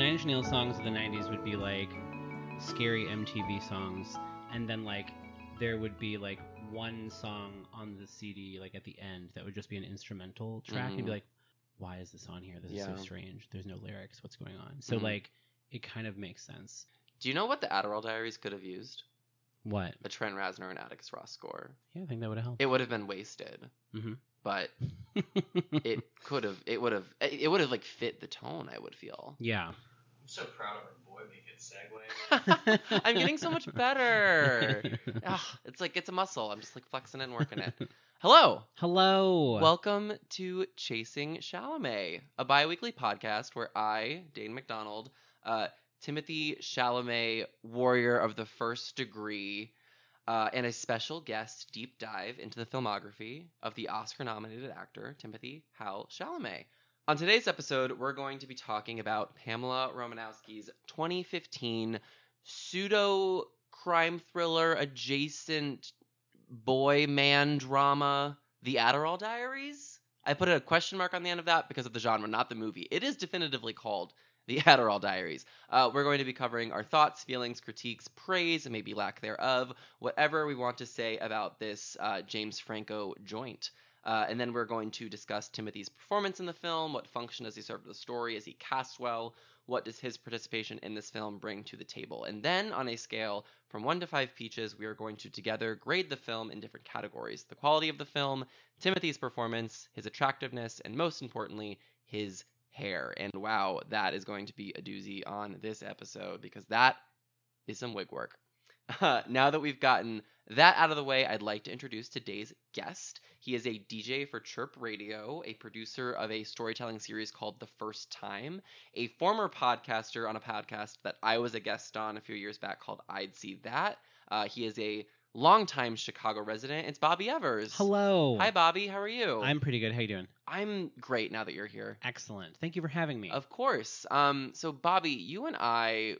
Nine Inch Nails songs of the '90s would be like scary MTV songs, and then like there would be like one song on the CD, like at the end, that would just be an instrumental track. and You'd be Mhm. like, "Why is this on here? This is so strange. There's no lyrics. What's going on?" So Mhm. like, it kind of makes sense. Do you know what the Adderall Diaries could have used? What? A Trent Reznor and Atticus Ross score. Yeah, I think that would have helped. It would have been wasted, Mhm. but it could have. It would have. It would have like fit the tone. I would feel. yeah. I'm so proud of our boy making segue. I'm getting so much better. Ah, it's like it's a muscle. I'm just like flexing it and working it. Hello. Hello. Welcome to Chasing Chalamet, a bi-weekly podcast where I, Dane McDonald, uh, Timothy Chalamet, warrior of the first degree, uh, and a special guest deep dive into the filmography of the Oscar-nominated actor Timothy Hal Chalamet. On today's episode, we're going to be talking about Pamela Romanowsky's 2015 pseudo crime thriller adjacent boy man drama, The Adderall Diaries. I put a question mark on the end of that because of the genre, not the movie. It is definitively called The Adderall Diaries. Uh, we're going to be covering our thoughts, feelings, critiques, praise, and maybe lack thereof, whatever we want to say about this uh, James Franco joint. Uh, and then we're going to discuss Timothy's performance in the film. What function does he serve to the story? Is he cast well? What does his participation in this film bring to the table? And then, on a scale from one to five peaches, we are going to together grade the film in different categories the quality of the film, Timothy's performance, his attractiveness, and most importantly, his hair. And wow, that is going to be a doozy on this episode because that is some wig work. now that we've gotten that out of the way, I'd like to introduce today's guest. He is a DJ for Chirp Radio, a producer of a storytelling series called The First Time, a former podcaster on a podcast that I was a guest on a few years back called I'd See That. Uh, he is a longtime Chicago resident. It's Bobby Evers. Hello. Hi, Bobby. How are you? I'm pretty good. How you doing? I'm great now that you're here. Excellent. Thank you for having me. Of course. Um, so Bobby, you and I,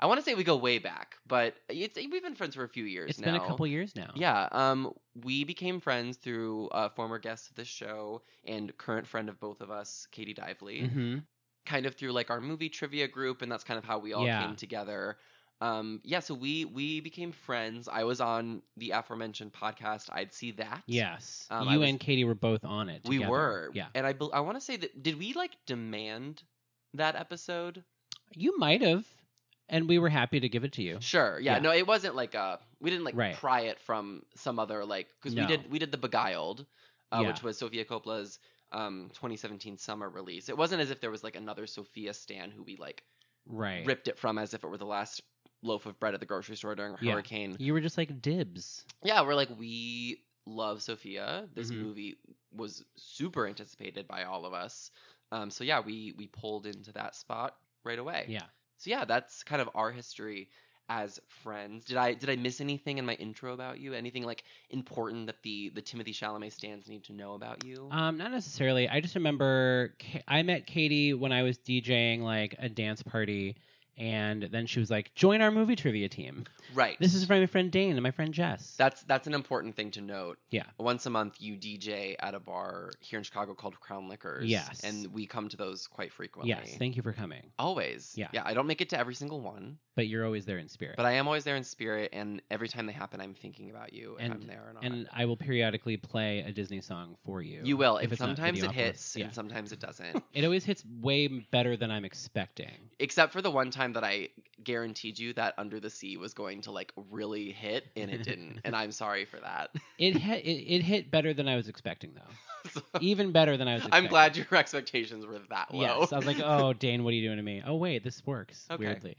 I want to say we go way back, but it's we've been friends for a few years It's now. been a couple years now. Yeah. Um, we became friends through a former guest of this show and current friend of both of us, Katie Dively. hmm Kind of through like our movie trivia group, and that's kind of how we all Yeah. came together. Um, yeah. So we we became friends. I was on the aforementioned podcast. I'd see that. Yes. Um, you was- and Katie were both on it. We were. Yeah. And I I want to say that did we like demand that episode? You might have, and we were happy to give it to you. Sure. Yeah. Yeah. No, it wasn't like uh we didn't like Right. pry it from some other like because we did we did the Beguiled, uh, Yeah. which was Sofia Coppola's um 2017 summer release. It wasn't as if there was like another Sofia Stan who we like Right. ripped it from as if it were the last loaf of bread at the grocery store during a Yeah. hurricane. You were just like dibs. Yeah, we're like we love Sofia. This Mhm. movie was super anticipated by all of us. Um, so yeah, we we pulled into that spot right away. Yeah. So yeah, that's kind of our history as friends. Did I did I miss anything in my intro about you? Anything like important that the the Timothy Chalamet stands need to know about you? Um, not necessarily. I just remember I met Katie when I was DJing like a dance party, and then she was like, "Join our movie trivia team." right. This is from my friend Dane and my friend Jess. that's that's an important thing to note. Yeah. Once a month, you DJ at a bar here in Chicago called Crown Liquors. Yes. And we come to those quite frequently. yes. Thank you for coming. Always. Yeah. Yeah. I don't make it to every single one, But you're always there in spirit. but I am always there in spirit, and every time they happen, I'm thinking about you if And- I'm there or not. and I will periodically play a Disney song for you. you will. if and sometimes it hits, Yeah. and sometimes it doesn't. It always hits way better than I'm expecting. Except for the one time that I guaranteed you that Under the Sea was going to like really hit, and it didn't, and I'm sorry for that. It hit. It, it hit better than I was expecting, though. So, Even better than I was. expecting. I'm glad your expectations were that low. Yes, I was like, "Oh, Dane, what are you doing to me?" Oh, wait, this works Okay. weirdly.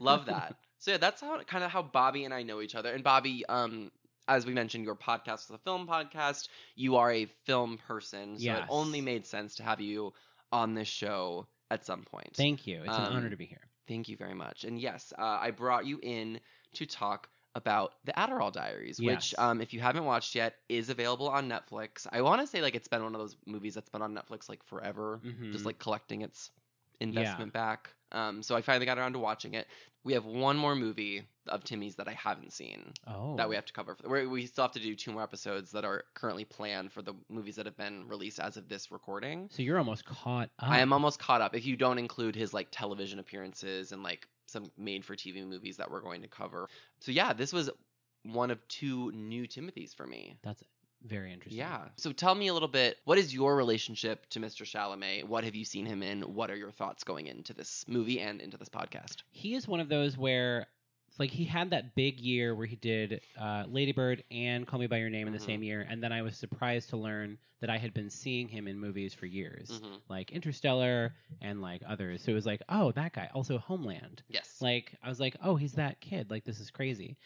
Love that. So yeah, that's how kind of how Bobby and I know each other. And Bobby, um, as we mentioned, your podcast is a film podcast. You are a film person, so Yes. it only made sense to have you on this show at some point. Thank you. It's an Um, honor to be here. Thank you very much. And yes, uh, I brought you in to talk about the Adderall Diaries, which, um, if you haven't watched yet, is available on Netflix. I want to say like it's been one of those movies that's been on Netflix like forever, just Mhm. like collecting its investment back. Um, so I finally got around to watching it. We have one more movie of Timmy's that I haven't seen Oh, that we have to cover. For, we we still have to do two more episodes that are currently planned for the movies that have been released as of this recording. So you're almost caught up. I am almost caught up if you don't include his like television appearances and like some made for TV movies that we're going to cover. So yeah, this was one of two new Timothys for me. That's very interesting. Yeah. So tell me a little bit, what is your relationship to Mr. Chalamet? What have you seen him in? What are your thoughts going into this movie and into this podcast? he is one of those where like he had that big year where he did uh, Ladybird and Call Me by Your Name in the Mhm. same year, and then I was surprised to learn that I had been seeing him in movies for years, Mhm. like Interstellar and like others. So it was like, oh, that guy. Also Homeland. Yes. Like I was like, oh, he's that kid. Like this is crazy.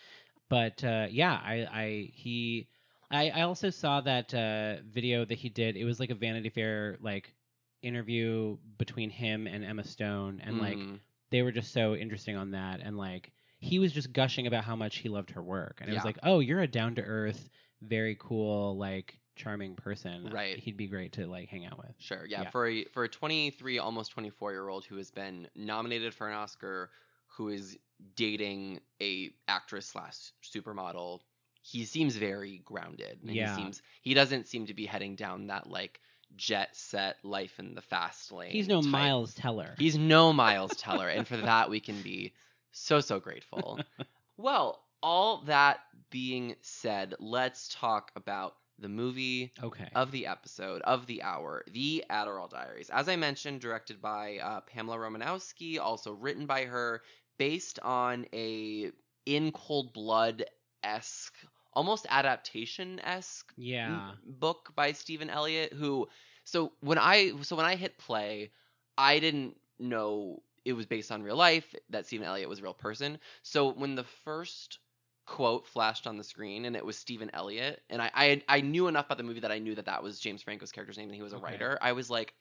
But uh, yeah, I, I he, I, I also saw that uh, video that he did. It was like a Vanity Fair like interview between him and Emma Stone, and like Mhm. they were just so interesting on that and like he was just gushing about how much he loved her work and it was like oh you're a down to earth very cool like charming person Right. he'd be great to like hang out with Sure. Yeah. Yeah. For a for a 23, almost 24 year old who has been nominated for an Oscar, who is dating a actress slash supermodel, he seems very grounded. And Yeah. He seems he doesn't seem to be heading down that like jet set life in the fast lane. he's no type. miles teller He's no Miles Teller, and for that we can be so so grateful. well, all that being said, let's talk about the movie okay of the episode of the hour, The Adderall Diaries. As I mentioned, directed by uh, Pamela Romanowsky, also written by her, based on a In Cold Blood esque, almost adaptation esque yeah book by Stephen Elliott. Who, so when I so when I hit play, I didn't know it was based on real life. That Stephen Elliott was a real person. So when the first quote flashed on the screen and it was Stephen Elliott, and I I, I knew enough about the movie that I knew that that was James Franco's character's name and he was a Okay. writer. I was like.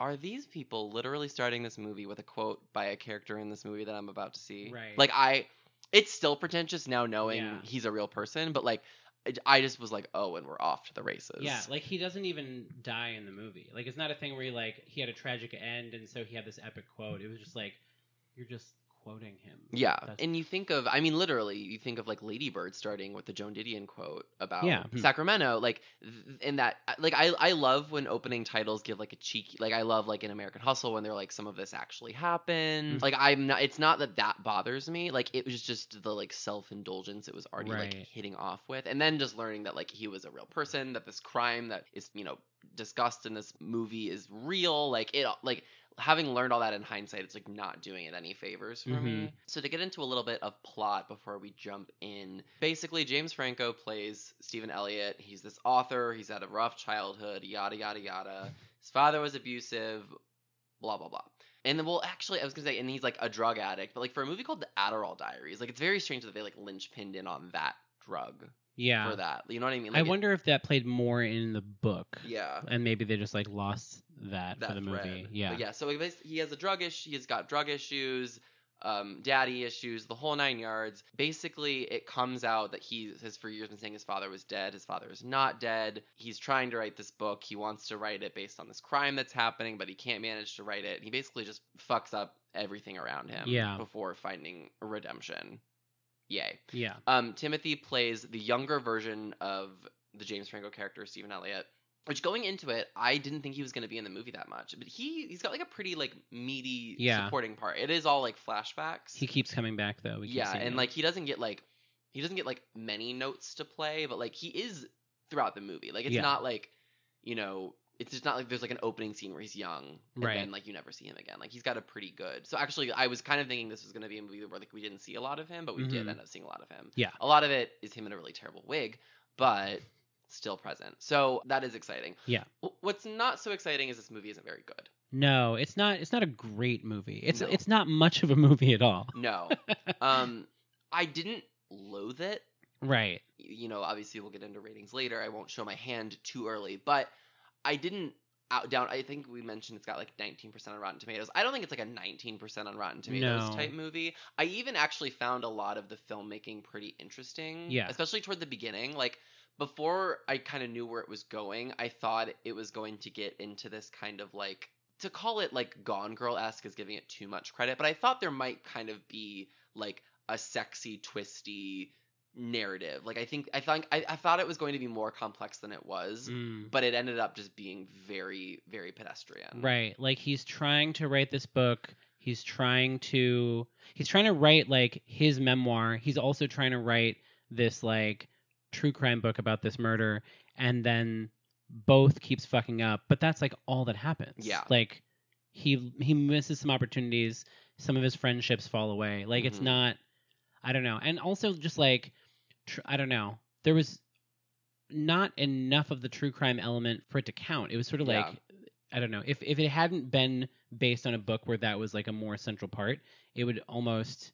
Are these people literally starting this movie with a quote by a character in this movie that I'm about to see? Right. Like I, it's still pretentious now knowing Yeah. he's a real person, but like I- I just was like, oh, and we're off to the races. yeah like he doesn't even die in the movie like it's not a thing where he like he had a tragic end and so he had this epic quote it was just like you're just quoting him Yeah, That's- and you think of, I mean, literally, you think of like Lady Bird starting with the Joan Didion quote about Yeah. Hmm. Sacramento, like, in that, like, I I love when opening titles give like a cheeky, like, I love like in American Hustle when they're like, some of this actually happened. Mhm. Like, I'm not, it's not that that bothers me. Like, it was just the like self indulgence it was already like hitting off with, and then just learning that like he was a real person, that this crime that is you know discussed in this movie is real. Like it, like having learned all that in hindsight, it's like not doing it any favors for me. Mhm. So to get into a little bit of plot before we jump in, basically James Franco plays Stephen Elliott. He's this author. He's had a rough childhood. Yada yada yada. His father was abusive. Blah blah blah. And then, well, actually, I was gonna say, and he's like a drug addict, but like for a movie called The Adderall Diaries, like it's very strange that they like linchpinned in on that drug yeah for that. You know what I mean? i Like, it- wonder if that played more in the book yeah. and maybe they just like lost that, that for the movie yeah But yeah. So he has a drug issue. He's got drug issues, um, daddy issues, the whole nine yards. Basically, it comes out that he has for years been saying his father was dead. His father is not dead. He's trying to write this book. He wants to write it based on this crime that's happening, but he can't manage to write it. He basically just fucks up everything around him. Yeah. Before finding redemption. Yay. yeah Um, Timothy plays the younger version of the James Franco character Stephen Elliott. Which going into it, I didn't think he was going to be in the movie that much, but he he's got like a pretty like meaty Yeah. supporting part. It is all like flashbacks. He keeps coming back though. We yeah, and him. like he doesn't get like he doesn't get like many notes to play, but like he is throughout the movie. Like it's Yeah. not like you know it's just not like there's like an opening scene where he's young and Right. then like you never see him again. Like he's got a pretty good. So actually, I was kind of thinking this was going to be a movie where like we didn't see a lot of him, but we did Mhm. end up seeing a lot of him. Yeah. a lot of it is him in a really terrible wig, but still present. So that is exciting. Yeah. What's not so exciting is this movie isn't very good. no, it's not. It's not a great movie. It's No. it's not much of a movie at all. No, um, I didn't loathe it. Right. you know, obviously we'll get into ratings later. I won't show my hand too early, but I didn't out down. I think we mentioned it's got like 19% on Rotten Tomatoes. I don't think it's like a 19% on Rotten Tomatoes No. type movie. I even actually found a lot of the filmmaking pretty interesting. Yeah. especially toward the beginning. Like before I kind of knew where it was going, I thought it was going to get into this kind of like to call it like Gone Girl esque is giving it too much credit, but I thought there might kind of be like a sexy, twisty narrative. Like I think I thought I, I thought it was going to be more complex than it was, Mm. but it ended up just being very, very pedestrian. Right. Like he's trying to write this book. He's trying to he's trying to write like his memoir. He's also trying to write this like true crime book about this murder and then both keeps fucking up, but that's like all that happens. Yeah. Like he he misses some opportunities, some of his friendships fall away. Like it's Mhm. not I don't know. And also just like tr- I don't know. There was not enough of the true crime element for it to count. It was sort of like Yeah. I don't know. If if it hadn't been based on a book where that was like a more central part, it would almost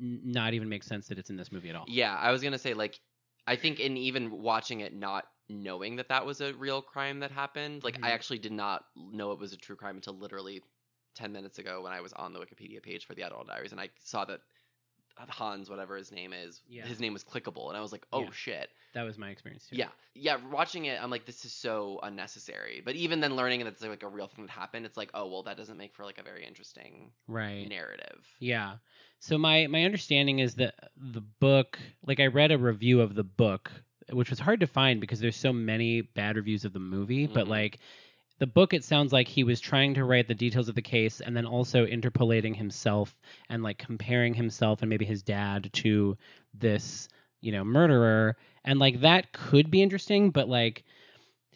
n- not even make sense that it's in this movie at all. Yeah, I was gonna say like I think in even watching it not knowing that that was a real crime that happened, like I Mhm. actually did not know it was a true crime until literally ten minutes ago when I was on the Wikipedia page for the Adult Diaries and I saw that Hans, whatever his name is, Yeah. his name was clickable, and I was like, oh Yeah. shit. That was my experience too. Yeah, yeah. Watching it, I'm like, this is so unnecessary. But even then, learning that it's like a real thing that happened, it's like, oh well, that doesn't make for like a very interesting Right. narrative. Yeah. So my my understanding is that the book, like I read a review of the book, which was hard to find because there's so many bad reviews of the movie, but Mhm. like the book it sounds like he was trying to write the details of the case and then also interpolating himself and like comparing himself and maybe his dad to this, you know, murderer and like that could be interesting, but like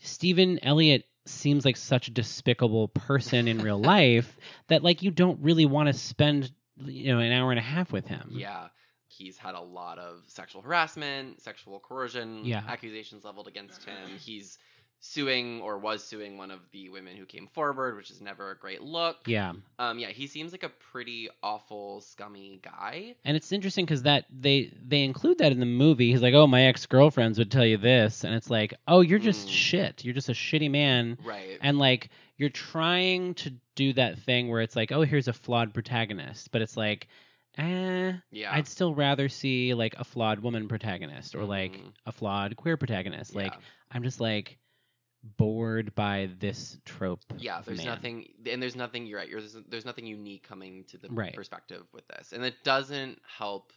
Stephen Elliott seems like such a despicable person in real life that like you don't really want to spend you know an hour and a half with him. Yeah. He's had a lot of sexual harassment, sexual coercion Yeah. accusations leveled against him. He's suing or was suing one of the women who came forward, which is never a great look. Yeah. Um yeah, he seems like a pretty awful, scummy guy. And it's interesting because that they they include that in the movie. He's like, "Oh, my ex girlfriends would tell you this," and it's like, "Oh, you're just Mm. shit. You're just a shitty man." Right. And like you're trying to do that thing where it's like, "Oh, here's a flawed protagonist," but it's like, eh. yeah. I'd still rather see like a flawed woman protagonist or like Mhm. a flawed queer protagonist. Like Yeah. I'm just like bored by this trope. yeah there's man. nothing and there's nothing you're right there's, there's nothing unique coming to the Right. perspective with this and it doesn't help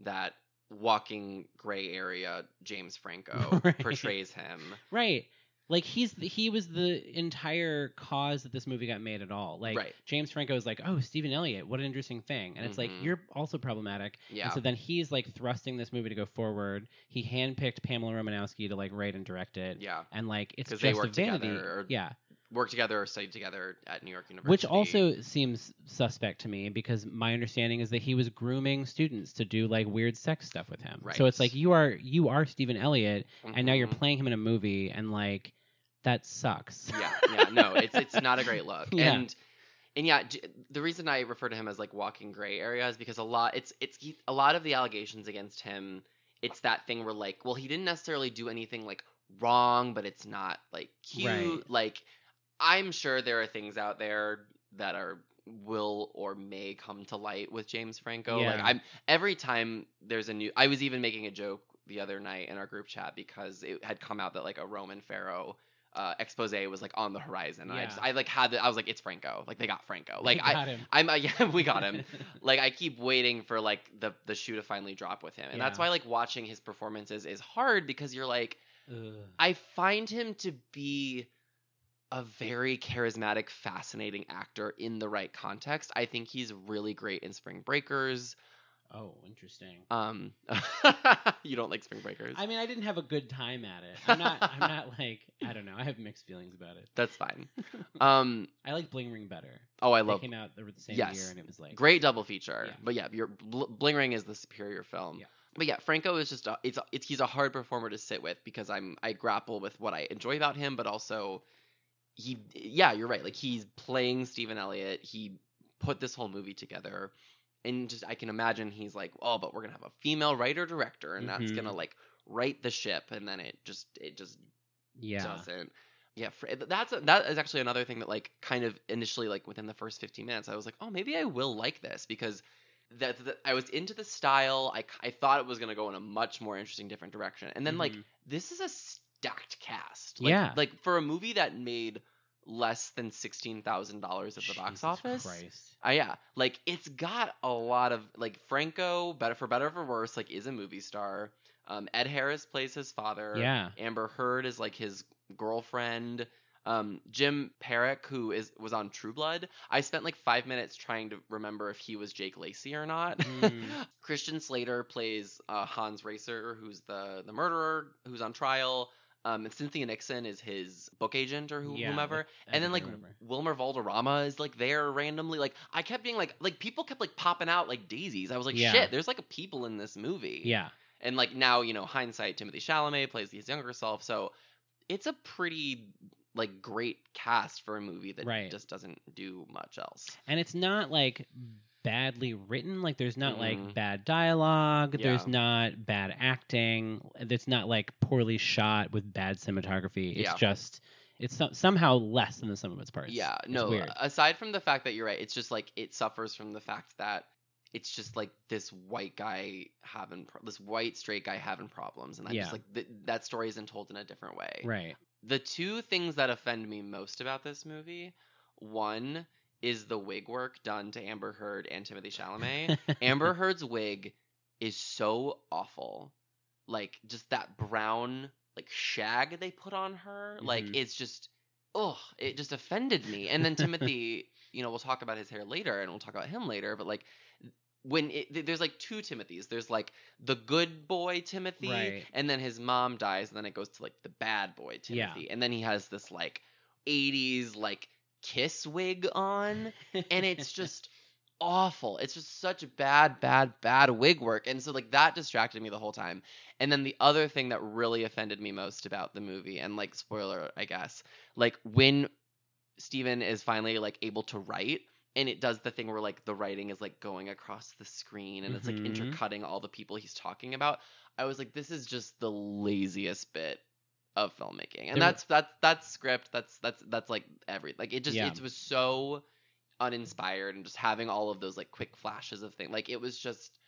that walking gray area james franco Right. portrays him Right. Like he's he was the entire cause that this movie got made at all. Like Right. James Franco is like, "Oh, Stephen Elliott, what an interesting thing." And it's like Mhm. you're also problematic. yeah And so then he's like thrusting this movie to go forward. He handpicked Pamela Romanowsky to like write and direct it. yeah And like it's just they a vanity. together or- yeah. Worked together or studied together at new york university Which also seems suspect to me because my understanding is that he was grooming students to do like weird sex stuff with him. Right. So it's like you are you are Stephen Elliott and now you're Mhm. playing him in a movie and like that sucks. yeah yeah no it's it's not a great look Yeah. and and yeah the reason i refer to him as like walking gray area is because a lot it's it's he, a lot of the allegations against him it's that thing where like well he didn't necessarily do anything like wrong but it's not like cute Right. like i'm sure there are things out there that are will or may come to light with james franco like i'm every time there's a new i was even making a joke the other night in our group chat because it had come out that like a Ronan Farrow uh, expose was like on the horizon. And I, just, I like had the, I was like, it's Franco. Like they got Franco. Like They I, him. I'm, uh, yeah, we got him. like I keep waiting for like the the shoe to finally drop with him, and that's why like watching his performances is hard because you're like, Ugh. I find him to be a very charismatic, fascinating actor in the right context. I think he's really great in Spring Breakers. Oh, interesting. Um, you don't like Spring Breakers? I mean, I didn't have a good time at it. I'm not. I'm not like. I don't know. I have mixed feelings about it. That's fine. Um, I like Bling Ring better. oh, I They love came out the the same Yes. year, and it was like great double feature. Yeah. But yeah, your Bling Ring is the superior film. Yeah. But yeah, Franco is just a, it's, it's he's a hard performer to sit with because I'm I grapple with what I enjoy about him, but also he yeah you're right like he's playing Stephen Elliott. He put this whole movie together, and just I can imagine he's like oh but we're gonna have a female writer director and that's Mhm. gonna like right the ship, and then it just it just Yeah. doesn't. Yeah, that's that is actually another thing that like kind of initially like within the first 15 minutes I was like, "Oh, maybe I will like this because that, that I was into the style. I I thought it was going to go in a much more interesting different direction. And then like Mhm. this is a stacked cast. Like, Yeah. Like for a movie that made less than sixteen thousand dollars at the box office. Christ. Uh, yeah, like it's got a lot of like Franco, better for better or for worse, like is a movie star. Um, Ed Harris plays his father. Yeah. Amber Heard is like his girlfriend. Um, Jim Parrack, who is was on True Blood, I spent like five minutes trying to remember if he was Jake Lacy or not. Mm. Christian Slater plays uh, Hans Reiser, who's the the murderer who's on trial. Um, and Cynthia Nixon is his book agent or who, Yeah, whomever. and then like remember. Wilmer Valderrama is like there randomly. Like I kept being like like people kept like popping out like daisies. I was like Yeah. shit. There's like a people in this movie. Yeah. And like now you know hindsight, Timothy Chalamet plays his younger self. So it's a pretty like great cast for a movie that Right. just doesn't do much else. And it's not like badly written. Like there's not Mhm. like bad dialogue. There's not bad acting. It's not like poorly shot with bad cinematography. It's Yeah. just it's so- somehow less than the sum of its parts. Yeah, It's no. weird. Aside from the fact that you're right, it's just like it suffers from the fact that it's just like this white guy having pro- this white straight guy having problems, and I Yeah. just like th- that story isn't told in a different way. Right. The two things that offend me most about this movie, one is the wig work done to Amber Heard and Timothy Chalamet. Amber Heard's wig is so awful. Like just that brown like shag they put on her, like Mhm. it's just ugh, it just offended me. And then Timothy, you know, we'll talk about his hair later and we'll talk about him later, but like when it, there's like two Timothys. There's like the good boy Timothy, Right. and then his mom dies, and then it goes to like the bad boy Yeah. Timothy, and then he has this like '80s like kiss wig on, and it's just awful. It's just such bad, bad, bad wig work. And so like that distracted me the whole time. And then the other thing that really offended me most about the movie, and like spoiler, I guess, like when Stephen is finally like able to write and it does the thing where like the writing is like going across the screen and it's like Mhm. intercutting all the people he's talking about. I was like, this is just the laziest bit of filmmaking. And There that's that's that's script, that's that's that's like every like it just Yeah. it was so uninspired and just having all of those like quick flashes of things. Like it was just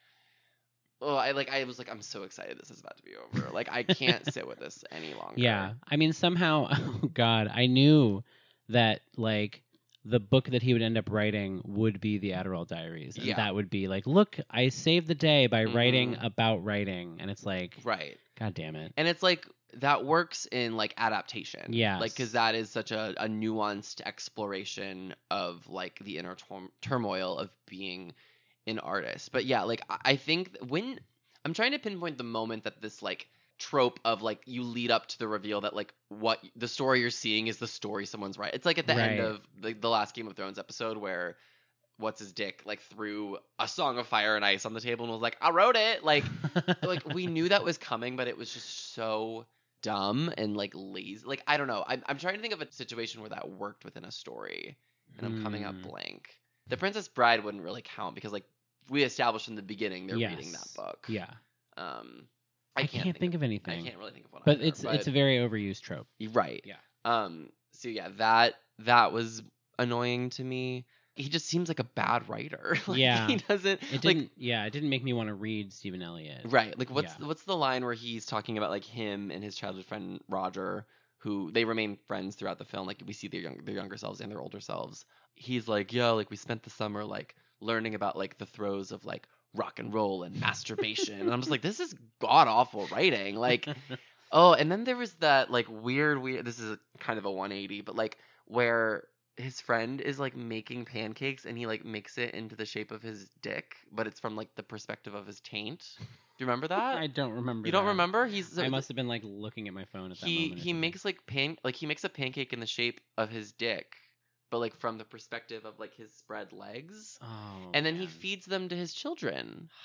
Oh, I like I was like I'm so excited this is about to be over. Like I can't sit with this any longer. Yeah. I mean, somehow, oh God, I knew that like the book that he would end up writing would be the Adderall Diaries, and Yeah. that would be like, look, I saved the day by writing Mhm. about writing, and it's like, Right. God damn it. and it's like that works in like adaptation Yeah. like because that is such a, a nuanced exploration of like the inner tor- turmoil of being an artist but yeah like I, think when i'm trying to pinpoint the moment that this like trope of like you lead up to the reveal that like what the story you're seeing is the story someone's right it's like at the end of the, the last game of thrones episode where what's his dick like threw a song of fire and ice on the table and was like i wrote it like like we knew that was coming, but it was just so dumb and like lazy. Like I don't know. I'm I'm trying to think of a situation where that worked within a story, and I'm coming up Hmm. blank. The Princess Bride wouldn't really count because like we established in the beginning they're reading that book. Yeah. Um, I, can't, think, of I anything. I can't really think of one. but either, it's it's a very overused trope. right. Yeah. Um. So yeah, that that was annoying to me. He just seems like a bad writer. like, Yeah. He doesn't. It didn't. yeah, it didn't make me want to read Stephen Elliott. Right. Like what's Yeah. what's the line where he's talking about like him and his childhood friend Roger, who they remain friends throughout the film. Like we see their young their younger selves and their older selves. He's like, yo, like we spent the summer like learning about like the throes of like rock and roll and masturbation. and I'm just like, this is god awful writing. Like Oh, and then there was that like weird, weird. This is kind of a 180, but like where his friend is like making pancakes and he like makes it into the shape of his dick, but it's from like the perspective of his taint. Do you remember that? I don't remember. you don't that. remember? He's I uh, must have been like looking at my phone at that he moment. he makes like pan like he makes a pancake in the shape of his dick, but like from the perspective of like his spread legs, Oh, and then he feeds them to his children.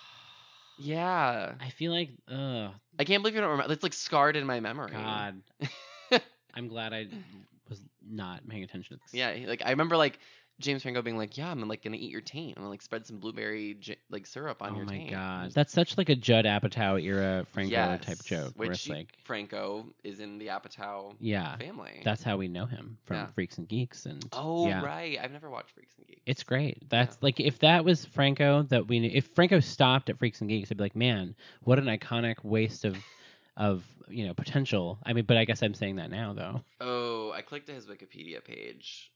Yeah, I feel like, ugh, I can't believe you don't remember. It's like scarred in my memory. God. I'm glad I was not paying attention to this. Yeah, he- like I remember like James Franco being like, "Yeah, I'm like gonna eat your taint. I'm gonna like spread some blueberry j- like syrup on your taint. oh your my taint." god, that's such like a Judd Apatow era Franco type Yes, joke. Which where it's he- like, Franco is in the Apatow yeah, family. that's how we know him from Yeah. Freaks and Geeks, and oh yeah. right, I've never watched Freaks and Geeks. It's great. That's like if that was Franco that we knew, if Franco stopped at Freaks and Geeks, I'd be like, man, what an iconic waste of of you know potential. I mean, but I guess I'm saying that now though. oh clicked to his Wikipedia page.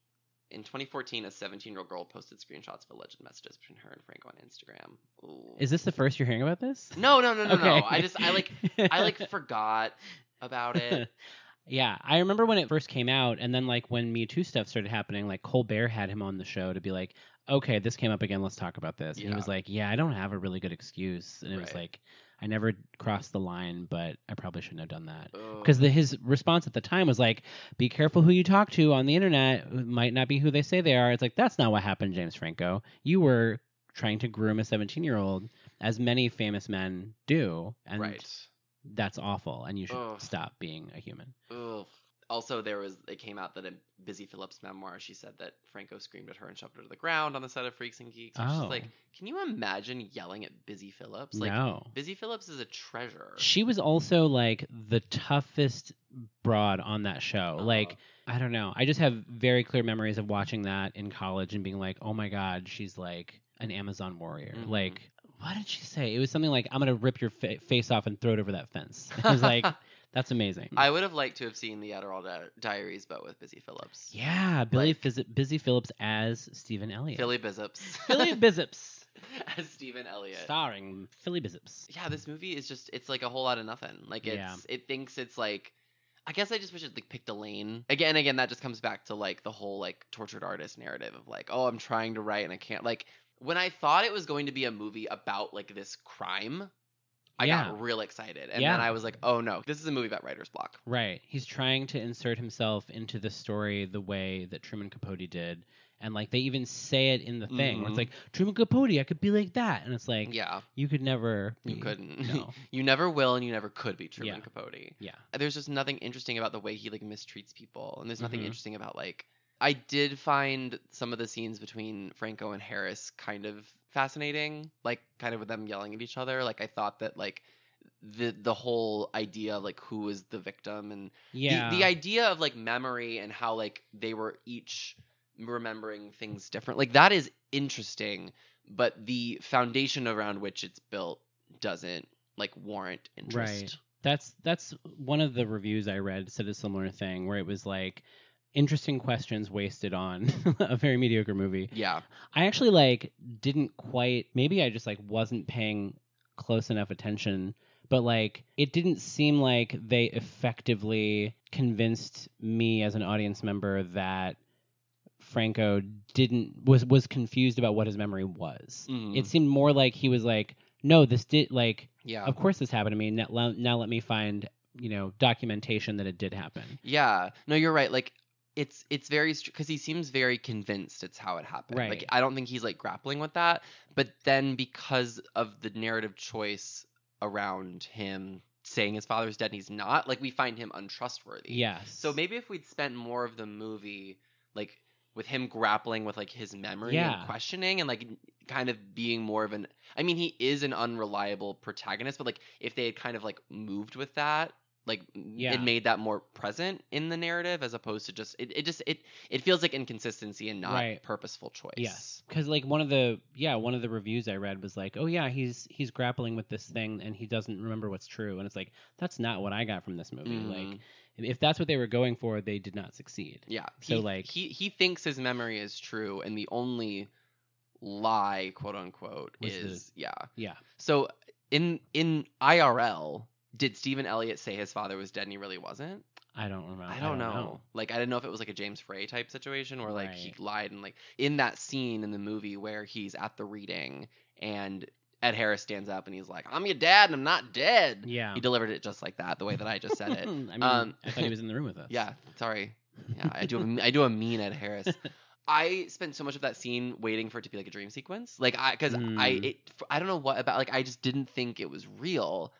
In 2014, a 17 year old girl posted screenshots of alleged messages between her and Franco on Instagram. Ooh. Is this the first you're hearing about this? No, no, no, no, Okay. no. I just, I like, I like forgot about it. yeah, I remember when it first came out, and then like when Me Too stuff started happening, like Colbert had him on the show to be like, "Okay, this came up again. Let's talk about this." And he was like, "Yeah, I don't have a really good excuse," and it was like, "I never crossed the line, but I probably shouldn't have done that." Oh. Because his response at the time was like, "Be careful who you talk to on the internet. It might not be who they say they are." It's like that's not what happened, James Franco. You were trying to groom a 17 year old, as many famous men do, and right. that's awful. And you should Ugh. stop being a human. Ugh. Also, there was it came out that in Busy Phillips' memoir, she said that Franco screamed at her and shoved her to the ground on the set of Freaks and Geeks. And she's Oh. like, can you imagine yelling at Busy Phillips? Like, no. Busy Phillips is a treasure. She was also like the toughest broad on that show. Uh-huh. Like, I don't know. I just have very clear memories of watching that in college and being like, oh my God, she's like an Amazon warrior. Mhm. Like, what did she say? It was something like, I'm going to rip your fa- face off and throw it over that fence. I was like, that's amazing. I would have liked to have seen the Adderall Di- Diaries, but with Busy Phillips. yeah, Billy Like- Fizz- Busy Phillips as Stephen Elliott. Philly Bizeps. Philly Bizeps. as Stephen Elliott. Starring Philly Bizeps. Yeah, this movie is just it's like a whole lot of nothing. Like it's Yeah. it thinks it's like I guess I just wish it like picked a lane. Again, again, that just comes back to like the whole like tortured artist narrative of like, oh, I'm trying to write and I can't like when I thought it was going to be a movie about like this crime, I Yeah. got real excited. And Yeah. then I was like, oh no, this is a movie about writer's block. Right. He's trying to insert himself into the story the way that Truman Capote did. And like they even say it in the thing where Mhm. it's like, Truman Capote, I could be like that. And it's like, Yeah, you could never. you couldn't. No. you never will and you never could be Truman Yeah. Capote. Yeah. there's just nothing interesting about the way he like mistreats people and there's nothing Mhm. interesting about like i did find some of the scenes between franco and harris kind of fascinating like kind of with them yelling at each other like i thought that like the the whole idea of like who is the victim and Yeah. the, the idea of like memory and how like they were each remembering things different like that is interesting but the foundation around which it's built doesn't like warrant interest Right. That's that's one of the reviews I read said a similar thing where it was like interesting questions wasted on a very mediocre movie. yeah I actually like didn't quite maybe I just like wasn't paying close enough attention but like it didn't seem like they effectively convinced me as an audience member that Franco didn't was was confused about what his memory was. Mhm. It seemed more like he was like no this did like yeah of course this happened to me now, now let me find you know documentation that it did happen. Yeah, no, you're right. Like it's it's very because he seems very convinced it's how it happened. Right. Like I don't think he's like grappling with that. But then because of the narrative choice around him saying his father's dead and he's not, like we find him untrustworthy. Yes. So maybe if we'd spent more of the movie like with him grappling with like his memory Yeah. and questioning and like kind of being more of an I mean he is an unreliable protagonist, but like if they had kind of like moved with that, like Yeah. it made that more present in the narrative as opposed to just it, it just it it feels like inconsistency and not Right. purposeful choice. Yes, because like one of the yeah one of the reviews I read was like, oh yeah, he's he's grappling with this thing and he doesn't remember what's true, and it's like that's not what I got from this movie. Mhm. Like if that's what they were going for, they did not succeed. Yeah. So, he, like- he he thinks his memory is true and the only lie, quote unquote, Was the- is yeah. Yeah, So in in IRL, did Stephen Elliott say his father was dead and he really wasn't? I don't remember. I don't, know. Like I didn't know if it was like a James Frey type situation where like he lied and like in that scene in the movie where he's at the reading and Ed Harris stands up and he's like, "I'm your dad and I'm not dead." Yeah, He delivered it just like that, the way that I just said it. I mean, Um, I thought he was in the room with us. Yeah, sorry. Yeah, I do. A, I do a mean Ed Harris. I spent so much of that scene waiting for it to be like a dream sequence, like I because I Mm. it I don't know what about like I just didn't think it was real,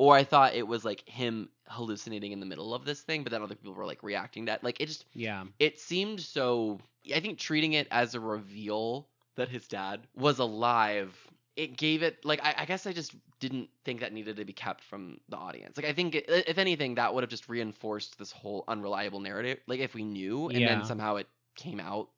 or I thought it was like him hallucinating in the middle of this thing, but then other people were like reacting that. Like it just yeah, it seemed so. I think treating it as a reveal that his dad was alive. It gave it like I, I guess I just didn't think that needed to be kept from the audience. Like I think it, if anything that would have just reinforced this whole unreliable narrative. Like if we knew and Yeah. then somehow it came out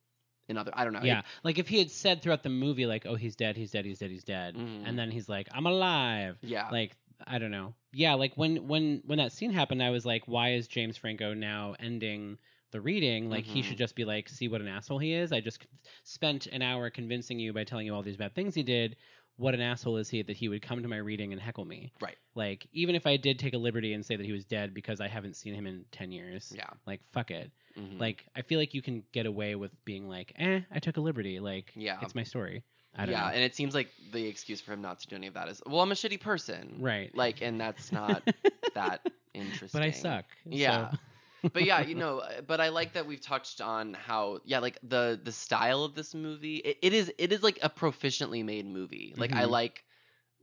in other I don't know. It- yeah. Like if he had said throughout the movie, like, "Oh, he's dead, he's dead, he's dead, he's dead," Mhm. and then he's like, "I'm alive." yeah. Like I don't know. Yeah, like when when when that scene happened, I was like, "Why is James Franco now ending the reading, like he Mhm. should just be like, see what an asshole he is. I just spent an hour convincing you by telling you all these bad things he did. What an asshole is he that he would come to my reading and heckle me? Right. Like even if I did take a liberty and say that he was dead because I haven't seen him in ten years, Yeah. like fuck it. mhm. Like I feel like you can get away with being like, eh, I took a liberty. Like Yeah. it's my story. I don't yeah, know. and it seems like the excuse for him not to do any of that is, well, I'm a shitty person. Right. Like, and that's not that interesting. but I suck. Yeah. so- but yeah, you know, but I like that we've touched on how yeah, like the the style of this movie. It, it is it is like a proficiently made movie. Like I Mhm. like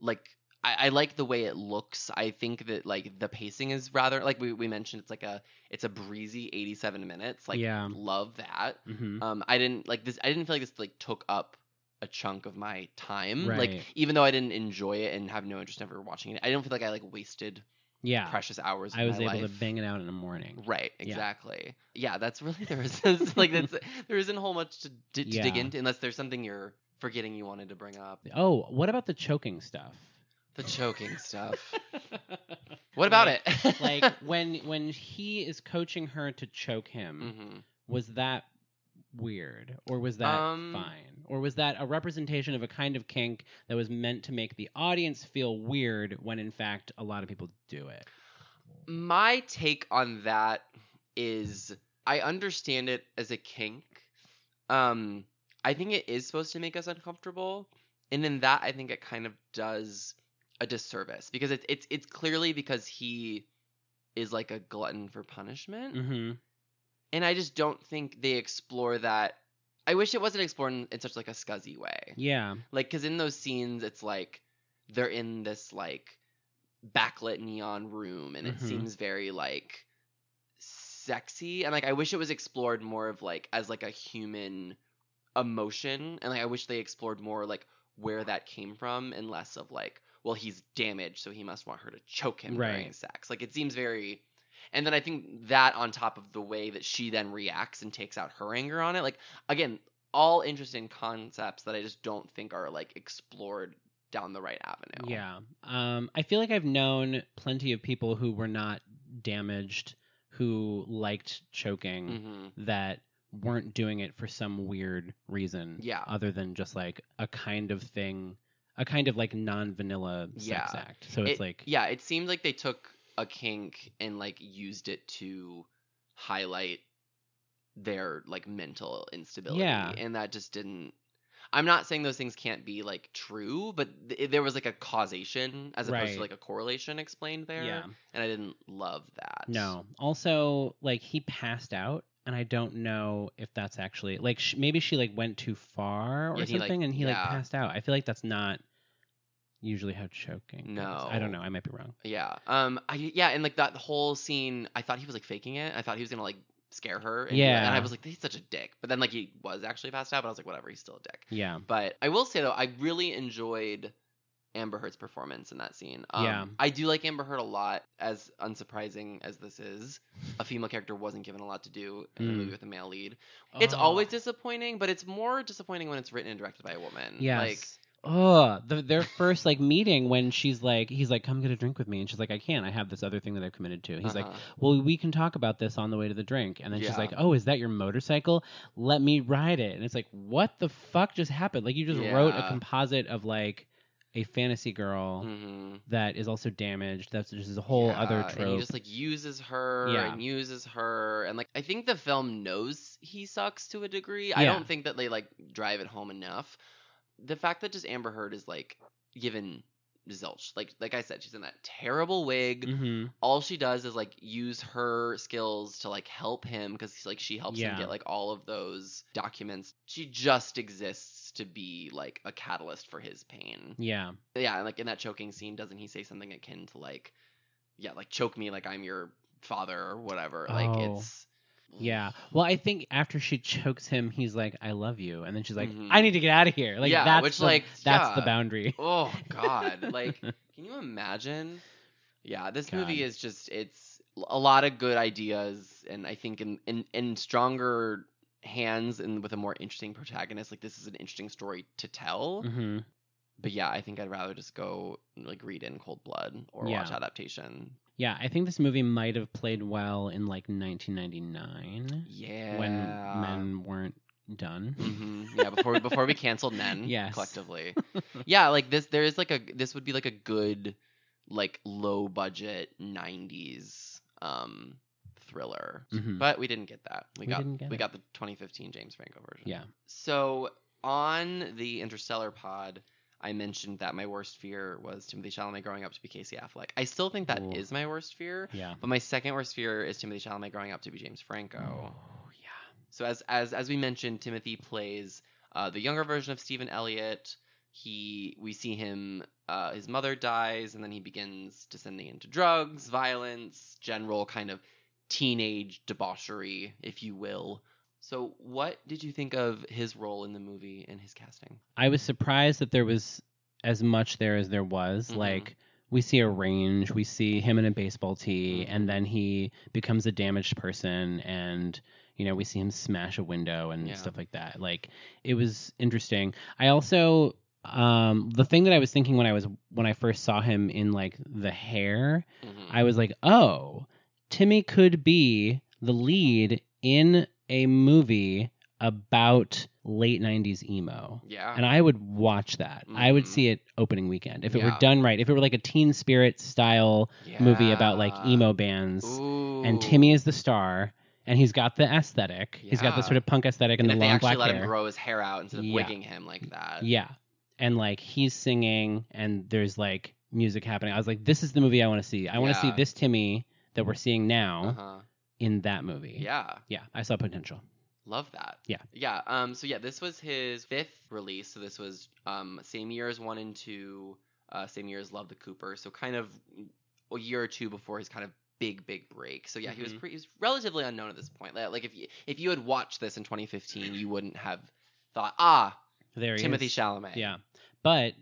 like I, I like the way it looks. I think that like the pacing is rather like we, we mentioned it's like a it's a breezy 87 minutes. Like Yeah. love that. Mhm. Um I didn't like this I didn't feel like this like took up a chunk of my time. Right. Like even though I didn't enjoy it and have no interest in ever watching it, I don't feel like I like wasted yeah. precious hours. Of I was able life. to bang it out in the morning. Right, exactly. Yeah, that's really there is like that's there isn't a whole much to, to, to dig into unless there's something you're forgetting you wanted to bring up. Oh, what about the choking stuff? The choking stuff. What about Like- it? like when when he is coaching her to choke him, hmm was that weird or was that Um, fine? Or was that a representation of a kind of kink that was meant to make the audience feel weird when in fact a lot of people do it? My take on that is I understand it as a kink. Um, I think it is supposed to make us uncomfortable, and in that, I think it kind of does a disservice because it's it's it's clearly because he is like a glutton for punishment. Mhm. And I just don't think they explore that. I wish it wasn't explored in, in such like a scuzzy way, Yeah. like because in those scenes it's like they're in this like backlit neon room, and it Mhm. seems very like sexy, and like I wish it was explored more of like as like a human emotion, and like I wish they explored more like where that came from, and less of like well he's damaged, so he must want her to choke him during sex. Like it seems very and then I think that on top of the way that she then reacts and takes out her anger on it, like again, all interesting concepts that I just don't think are like explored down the right avenue. Yeah. Um, I feel like I've known plenty of people who were not damaged, who liked choking, hmm that weren't doing it for some weird reason. Yeah. Other than just like a kind of thing, a kind of like non vanilla sex Yeah. act. So it's It- like, yeah, it seemed like they took a kink and like used it to highlight their like mental instability. Yeah. And that just didn't I'm not saying those things can't be like true, but th- there was like a causation as opposed Right. to like a correlation explained there. yeah. And I didn't love that. No. Also, like he passed out, and I don't know if that's actually like sh- maybe she like went too far or Yeah, he, like- something, and he like passed out. I feel like that's not usually how choking. goes. No. I don't know. I might be wrong. Yeah. Um. I yeah, and like that whole scene, I thought he was like faking it. I thought he was gonna like scare her. And, Yeah. And I was like, he's such a dick. But then like he was actually passed out. But I was like, whatever. He's still a dick. Yeah. But I will say though, I really enjoyed Amber Heard's performance in that scene. Um, Yeah. I do like Amber Heard a lot. As unsurprising as this is, a female character wasn't given a lot to do in the Mm. movie with a male lead. It's Oh. always disappointing, but it's more disappointing when it's written and directed by a woman. Yes. Like, oh, the, their first like meeting when she's like, he's like, come get a drink with me, and she's like, I can't. I have this other thing that I've committed to. He's like, uh-huh. well, we can talk about this on the way to the drink. And then she's like, oh, is that your motorcycle? Let me ride it. And it's like, what the fuck just happened? Like you just wrote a composite of like a fantasy girl Mhm. that is also damaged. That's just a whole other Yeah, And he trope. just like uses her Yeah. and uses her, and like I think the film knows he sucks to a degree. I don't think that they like drive it home enough. The fact that just Amber Heard is like given zilch, like like I said, she's in that terrible wig. hmm All she does is like use her skills to like help him because like she helps Yeah. him get like all of those documents. She just exists to be like a catalyst for his pain Yeah. yeah, and like in that choking scene, doesn't he say something akin to like, yeah, like choke me like I'm your father or whatever? Like Oh. it's Yeah. Well, I think after she chokes him, he's like, "I love you," and then she's like, Mhm. "I need to get out of here." Like Yeah, that's which, the, like, that's the boundary. Oh God! like, can you imagine? Yeah, this movie is just it's a lot of good ideas, and I think in in, in stronger hands and with a more interesting protagonist, like this is an interesting story to tell. hmm but yeah, I think I'd rather just go like read in Cold Blood or watch adaptation. Yeah, I think this movie might have played well in like 1999 Yeah. when men weren't done. hmm Yeah, before before we canceled men Yes. collectively. Yeah, like this there is like a this would be like a good like low budget 90s um thriller. Mhm. But we didn't get that. We, We got didn't get we it. got the 2015 James Franco version. Yeah. So on the Interstellar pod, I mentioned that my worst fear was Timothy Chalamet growing up to be Casey Affleck. I still think that is Ooh. my worst fear, Yeah. but my second worst fear is Timothy Chalamet growing up to be James Franco. Oh, yeah. So as as as we mentioned, Timothy plays uh, the younger version of Stephen Elliott. He we see him uh, his mother dies and then he begins descending into drugs, violence, general kind of teenage debauchery, if you will. So what did you think of his role in the movie and his casting? I was surprised that there was as much there as there was. Mhm. Like we see a range, we see him in a baseball tee, Mhm. and then he becomes a damaged person, and you know we see him smash a window and Yeah. stuff like that. Like it was interesting. I also um the thing that I was thinking when I was when I first saw him in like the hair, Mhm. I was like, oh, Timmy could be the lead in a movie about late 90s emo. yeah. And I would watch that. I would Mhm. see it opening weekend. If it Yeah. were done right, if it were like a teen spirit style movie about like emo bands, Ooh. and Timmy is the star, and he's got the aesthetic. He's got the sort of punk aesthetic and, and the if they actually let hair. him grow his hair out instead of Yeah. wigging him like that. Yeah. And like he's singing and there's like music happening. I was like, this is the movie I want to see. I want to see this Timmy that we're seeing now Uh-huh. In that movie. Yeah. Yeah. I saw potential. Love that. Yeah. Yeah. Um. So yeah, this was his fifth release. So this was um same year as one and two. Uh, same year as Love the Cooper. So kind of a year or two before his kind of big big break. So yeah, he was Mhm. pretty. He was relatively unknown at this point. Like like, if you if you had watched this in 2015, you wouldn't have thought ah There he Timothy is. Chalamet. Yeah. But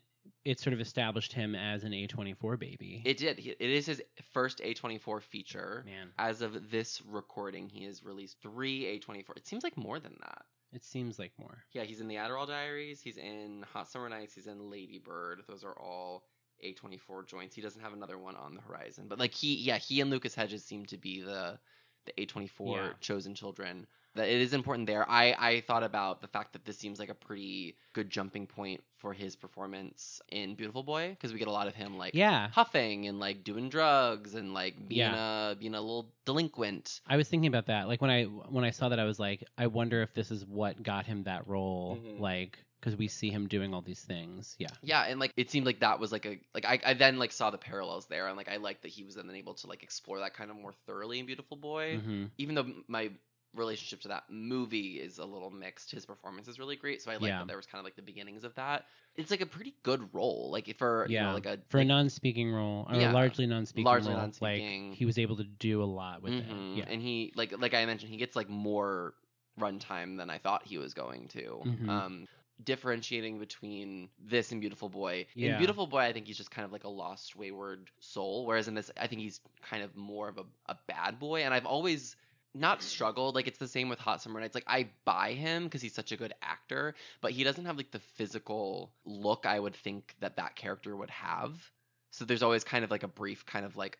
it sort of established him as an A24 baby. It did. It is his first A24 feature. Man, As of this recording, he has released three A24. It seems like more than that. it seems like more. Yeah, he's in the Adderall Diaries. He's in Hot Summer Nights. He's in Lady Bird. Those are all A24 joints. He doesn't have another one on the horizon. But like he, yeah, he and Lucas Hedges seem to be the the A24 Yeah. chosen children. That it is important there. I I thought about the fact that this seems like a pretty good jumping point for his performance in Beautiful Boy because we get a lot of him like Yeah. huffing and like doing drugs and like being a being a little delinquent. I was thinking about that. Like when I when I saw that, I was like, I wonder if this is what got him that role. Mhm. Like because we see him doing all these things. Yeah. Yeah, and like it seemed like that was like a like I, I then like saw the parallels there and like I liked that he was then able to like explore that kind of more thoroughly in Beautiful Boy. hmm Even though my relationship to that movie is a little mixed, his performance is really great. So I like Yeah. that there was kind of like the beginnings of that. It's like a pretty good role, like for you Yeah. know like a For like, a non-speaking role, or Yeah. a largely non-speaking Largely role, non-speaking. like he was able to do a lot with mhm, it. Yeah. and he like like I mentioned, he gets like more runtime than I thought he was going to. Mhm. Um, differentiating between this and Beautiful Boy. In Beautiful Boy, I think he's just kind of like a lost, wayward soul, whereas in this, I think he's kind of more of a, a bad boy. And I've always not struggled. Like it's the same with Hot Summer Nights. Like I buy him because he's such a good actor, but he doesn't have like the physical look I would think that that character would have. So there's always kind of like a brief kind of like,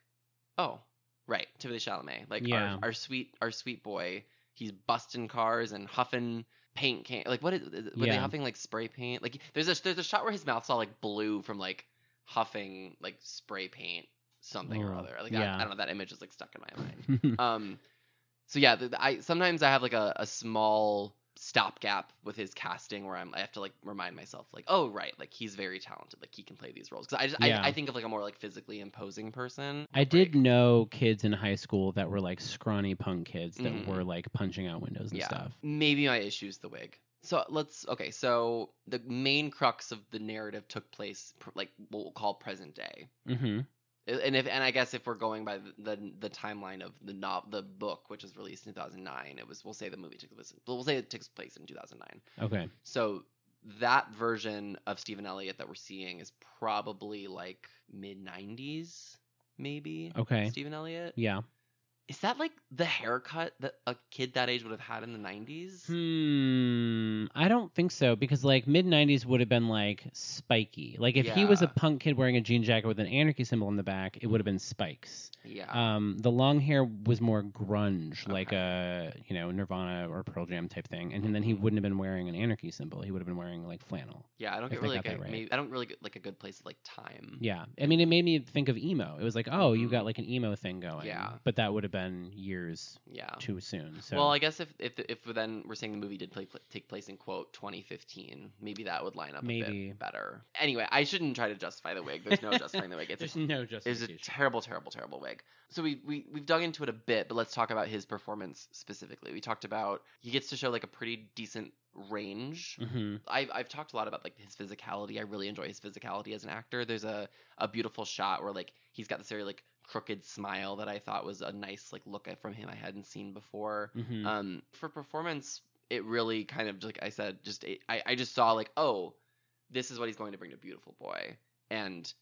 oh, right, Timothy Chalamet, like Yeah. our, our sweet our sweet boy. He's busting cars and huffing paint can like what is were they huffing like spray paint? Like there's a there's a shot where his mouth's all like blue from like huffing like spray paint something or other. Like I. I don't know that image is like stuck in my mind. um so yeah, the, the- I sometimes I have like a, a small stopgap with his casting where I'm I have to like remind myself like oh right like he's very talented like he can play these roles because I just Yeah. I, I think of like a more like physically imposing person. I did know kids in high school that were like scrawny punk kids that Mhm. were like punching out windows and yeah stuff. maybe my issue is the wig. So let's okay. So the main crux of the narrative took place pr- like what we'll call present day. hmm and if and I guess if we're going by the the, the timeline of the nov the book, which was released in 2009, it was we'll say the movie took place. We'll say it takes place in 2009. Okay. So that version of Stephen Elliott that we're seeing is probably like mid 90s, maybe. Okay. Stephen Elliott. Yeah. Is that like the haircut that a kid that age would have had in the 90s? Hmm, I don't think so because like mid '90s would have been like spiky. Like if he was a punk kid wearing a jean jacket with an anarchy symbol in the back, it would have been spikes. Yeah. Um, the long hair was more grunge, like a you know Nirvana or Pearl Jam type thing, and and then he Mhm. wouldn't have been wearing an anarchy symbol. He would have been wearing like flannel. yeah, I don't get really like a, right. maybe, I don't really get like a good place of like time. Yeah, I mean, it made me think of emo. It was like, oh, you got like an emo thing going. Yeah. but that would have been years Yeah. too soon. So Well, I guess if if if then we're saying the movie did play, pl- take place in quote 2015, maybe that would line up a Maybe. bit better. Anyway, I shouldn't try to justify the wig. There's no justifying the wig. It's there's a, no it's a terrible, terrible, terrible wig. So we we we've dug into it a bit, but let's talk about his performance specifically. We talked about he gets to show like a pretty decent range. hmm I've, I've talked a lot about like his physicality. I really enjoy his physicality as an actor. There's a, a beautiful shot where like he's got this very like crooked smile that I thought was a nice like look at from him I hadn't seen before. hmm Um, for performance, it really kind of like I said, just it, I I just saw like oh, this is what he's going to bring to Beautiful Boy, and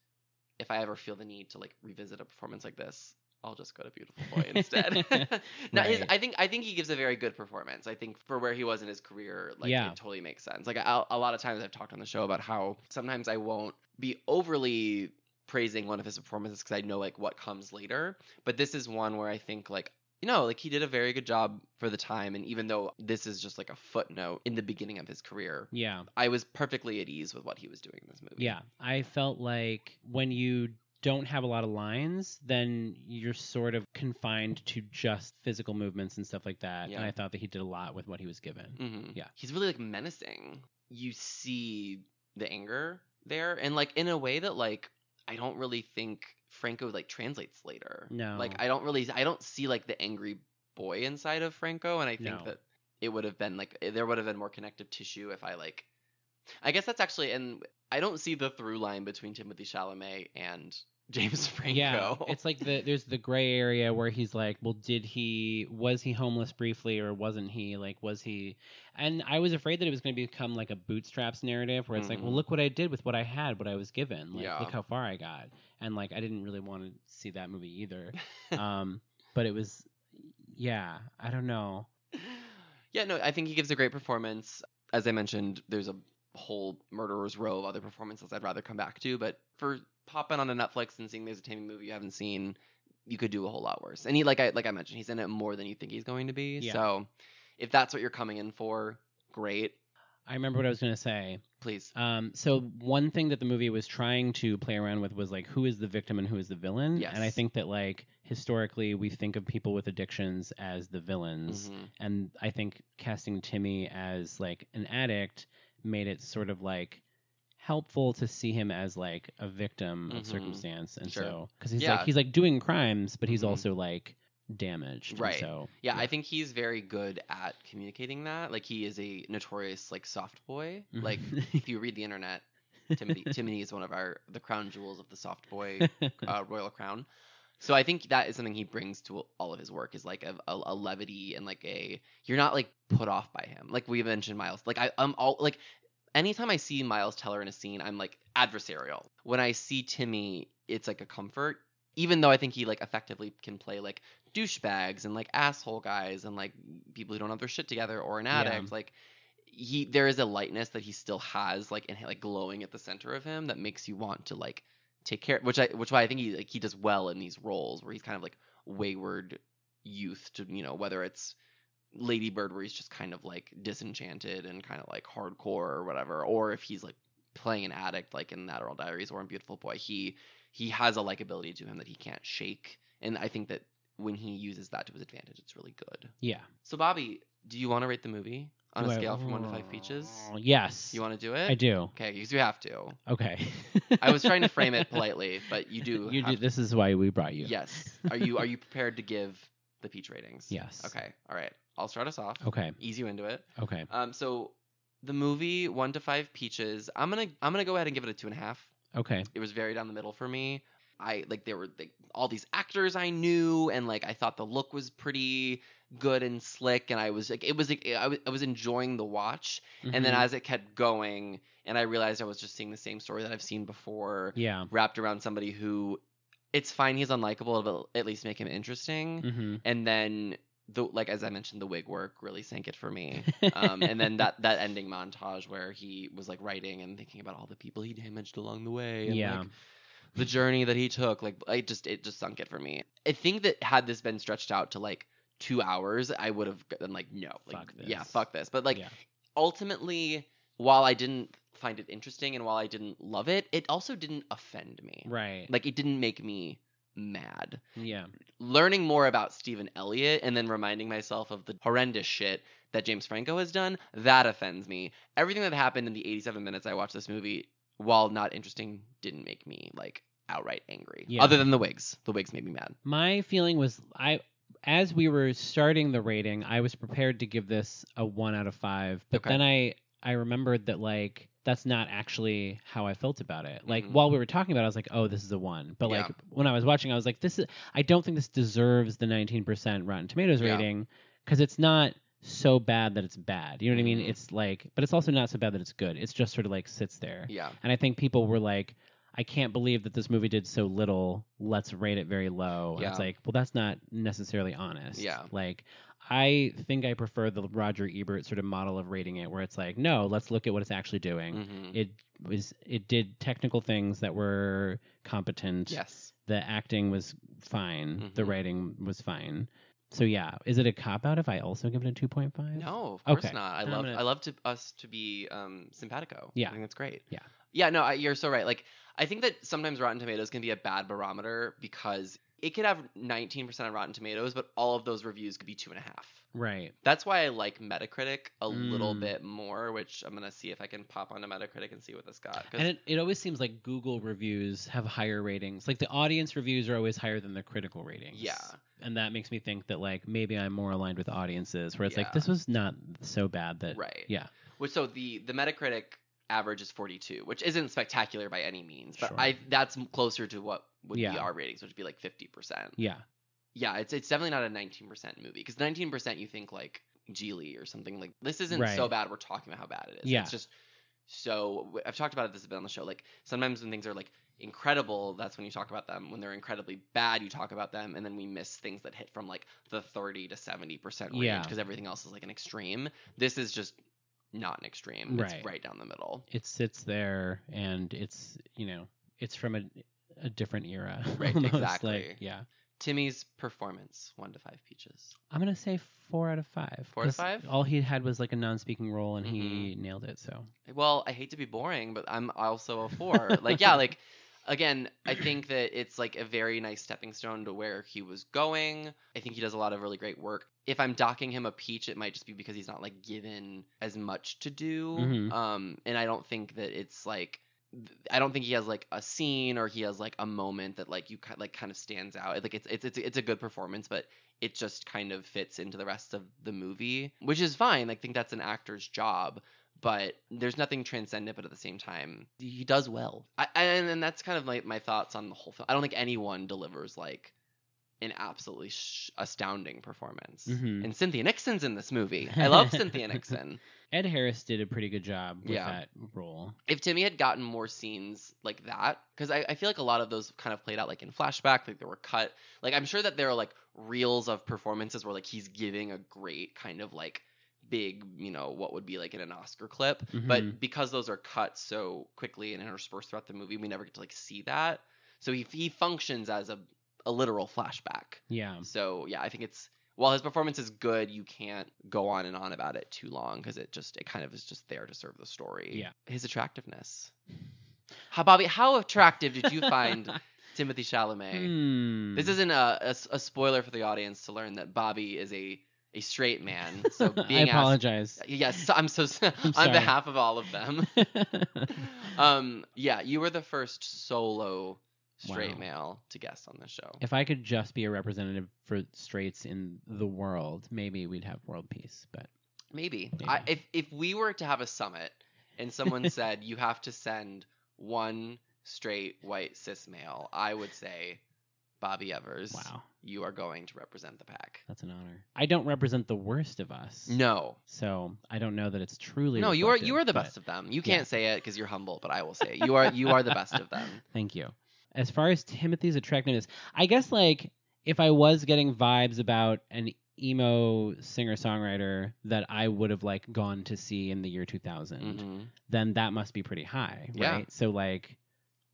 if I ever feel the need to like revisit a performance like this. I'll just go to Beautiful Boy instead. now, his, I think I think he gives a very good performance. I think for where he was in his career, like Yeah. it totally makes sense. Like I, a lot of times I've talked on the show about how sometimes I won't be overly praising one of his performances because I know like what comes later. But this is one where I think like you know like he did a very good job for the time. And even though this is just like a footnote in the beginning of his career, Yeah. I was perfectly at ease with what he was doing in this movie. Yeah, I felt like when you don't have a lot of lines, then you're sort of confined to just physical movements and stuff like that. Yeah. And I thought that he did a lot with what he was given. hmm Yeah. He's really like menacing. You see the anger there, and like in a way that like I don't really think Franco like translates later. No. Like I don't really I don't see like the angry boy inside of Franco, and I think No. that it would have been like eh, there would have been more connective tissue if I like. I guess that's actually, and I don't see the through line between Timothy Chalamet and James Franco. Yeah, it's like the there's the gray area where he's like, well, did he was he homeless briefly or wasn't he? Like, was he? And I was afraid that it was going to become like a bootstraps narrative where it's like, well, Mhm. look what I did with what I had, what I was given. Like, Yeah. look how far I got. And like, I didn't really want to see that movie either. um, but it was, yeah, I don't know. yeah, no, I think he gives a great performance. As I mentioned, there's a whole murderer's row of other performances I'd rather come back to, but for popping on a Netflix and seeing there's a Tammy movie you haven't seen, you could do a whole lot worse. And he, like I like I mentioned, he's in it more than you think he's going to be. Yeah. So, if that's what you're coming in for, great. I remember what I was going to say. Please. Um, so one thing that the movie was trying to play around with was like who is the victim and who is the villain. And I think that like historically we think of people with addictions as the villains, Mhm. and I think casting Timmy as like an addict made it sort of like helpful to see him as like a victim of Mhm. circumstance, and Sure. so because he's Yeah. like he's like doing crimes, but he's Mhm. also like damaged. Right. So Yeah, I think he's very good at communicating that. Like he is a notorious like soft boy. Mhm. Like if you read the internet, Timothy Timothy is one of our the crown jewels of the soft boy uh, royal crown. So I think that is something he brings to all of his work is like a, a, a levity and like a you're not like put off by him. Like we mentioned Miles. Like I, I'm all like anytime I see Miles Teller in a scene, I'm like adversarial. When I see Timmy, it's like a comfort. Even though I think he like effectively can play like douchebags and like asshole guys and like people who don't have their shit together or an Yeah. addict, like he there is a lightness that he still has like and like glowing at the center of him that makes you want to like take care which I which why I think he like he does well in these roles where he's kind of like wayward youth to you know whether it's Lady Bird where he's just kind of like disenchanted and kind of like hardcore or whatever or if he's like playing an addict like in Adderall Diaries or in Beautiful Boy he he has a likability to him that he can't shake and I think that when he uses that to his advantage it's really good. yeah. So Bobby, do you want to rate the movie on Do a I- scale from 1 to 5 peaches? Yes, You want to do it? I do. Okay, because you have to. Okay. I was trying to frame it politely, but you do. You have do. This is why we brought you. Yes. Are you are you prepared to give the peach ratings? Yes. Okay. All right. I'll start us off. Okay. Ease you into it. Okay. Um. So the movie one to five peaches. I'm gonna I'm gonna go ahead and give it a two and a half. Okay. It was very down the middle for me. I like there were like all these actors I knew, and like I thought the look was pretty good and slick, and I was like it was like I was, I was enjoying the watch. And then Mhm. as it kept going, and I realized I was just seeing the same story that I've seen before, yeah. wrapped around somebody who it's fine he's unlikable, but at least make him interesting. hmm And then the like as I mentioned, the wig work really sank it for me. Um, and then that that ending montage where he was like writing and thinking about all the people he damaged along the way. And, Yeah. like, the journey that he took, like I just it just sunk it for me. I think that had this been stretched out to like two hours, I would have been like, no, like, Fuck yeah, fuck this. But like Yeah. ultimately, while I didn't find it interesting and while I didn't love it, it also didn't offend me. right. Like it didn't make me mad. yeah. Learning more about Stephen Elliott and then reminding myself of the horrendous shit that James Franco has done, that offends me. Everything that happened in the 87 minutes I watched this movie, while not interesting, didn't make me like outright angry. Yeah. Other than the wigs. The wigs made me mad. My feeling was I as we were starting the rating, I was prepared to give this a 1 out of 5, but Okay. then I I remembered that like that's not actually how I felt about it. Like Mhm. while we were talking about it, I was like, "Oh, this is a 1." But Yeah. like when I was watching, I was like, "This is I don't think this deserves the 19% Rotten Tomatoes rating cuz it's not so bad that it's bad. You know what I mean? Mhm. It's like but it's also not so bad that it's good. It's just sort of like sits there. Yeah. And I think people were like, I can't believe that this movie did so little. Let's rate it very low. And it's like, well, that's not necessarily honest. Yeah. Like, I think I prefer the Roger Ebert sort of model of rating it, where it's like, no, let's look at what it's actually doing. hmm It was, it did technical things that were competent. Yes. The acting was fine. The Mhm. writing was fine. So yeah, is it a cop out if I also give it a two point five? No, of course Okay. not. I love gonna- I love to us to be um simpatico. Yeah. I think that's great. Yeah. Yeah, no, I, you're so right. Like I think that sometimes Rotten Tomatoes can be a bad barometer because it could have 19% on Rotten Tomatoes, but all of those reviews could be two and a half. Right. That's why I like Metacritic a little Mm. bit more, which I'm gonna see if I can pop onto Metacritic and see what this got. And it, it always seems like Google reviews have higher ratings. Like the audience reviews are always higher than the critical ratings. yeah, And that makes me think that like maybe I'm more aligned with audiences where it's Yeah. like this was not so bad that right. yeah. Which so the the Metacritic average is 42, which isn't spectacular by any means, but Sure. I that's closer to what would be our ratings, which would be like 50%. Yeah. Yeah, it's it's definitely not a 19% movie because 19% you think like Gigli or something like this isn't so bad. We're talking about how bad it is. Yeah. It's just so I've talked about it this a bit on the show. Like sometimes when things are like incredible, that's when you talk about them. When they're incredibly bad, you talk about them, and then we miss things that hit from like the 30 to 70 percent range Yeah. because everything else is like an extreme. This is just not an extreme. It's Right. right down the middle. It sits there and it's you know, it's from a a different era. Right, almost, exactly. Like, yeah. Timmy's performance, one to five peaches. I'm gonna say four out of five. Four out of five? All he had was like a non-speaking role, and he mm-hmm. nailed it. So Well, I hate to be boring, but I'm also a four. like, yeah, like again, I think that it's like a very nice stepping stone to where he was going. I think he does a lot of really great work. If I'm docking him a peach, it might just be because he's not like given as much to do. Mhm. Um, and I don't think that it's like I don't think he has like a scene or he has like a moment that like you like kind of stands out. Like it's it's it's it's a good performance, but it just kind of fits into the rest of the movie, which is fine. Like, I think that's an actor's job, but there's nothing transcendent. But at the same time, he does well. I, and, and that's kind of my my thoughts on the whole film. I don't think anyone delivers like an absolutely sh- astounding performance. Mhm. And Cynthia Nixon's in this movie. I love Cynthia Nixon. Ed Harris did a pretty good job with Yeah. that role. if Timmy had gotten more scenes like that, because I, I feel like a lot of those kind of played out like in flashback, like they were cut. Like I'm sure that there are like reels of performances where like he's giving a great kind of like big, you know, what would be like in an Oscar clip. Mhm. But because those are cut so quickly and interspersed throughout the movie, we never get to like see that. So he he functions as a a literal flashback. Yeah. So yeah, I think it's while his performance is good, you can't go on and on about it too long because it just it kind of is just there to serve the story. Yeah. His attractiveness. How Bobby, how attractive did you find Timothy Chalamet? Hmm. This isn't a a spoiler for the audience to learn that Bobby is a a straight man. So I being asked, apologize. yes, I'm so s- on behalf of all of them. um, yeah, you were the first solo straight Wow. male to guest on the show. if I could just be a representative for straights in the world, maybe we'd have world peace. But Maybe. I, Maybe. if if we were to have a summit and someone said you have to send one straight white cis male, I would say Bobby Evers. wow, You are going to represent the pack. that's an honor. I don't represent the worst of us, No. so I don't know that it's truly. No, you are you are the best of them. You yeah. can't say it because you're humble, but I will say it. You are you are the best of them. Thank you. as far as Timothy's attractiveness, I guess like if I was getting vibes about an emo singer songwriter that I would have like gone to see in the year 2000, Mhm. then that must be pretty high, Yeah. right? So like,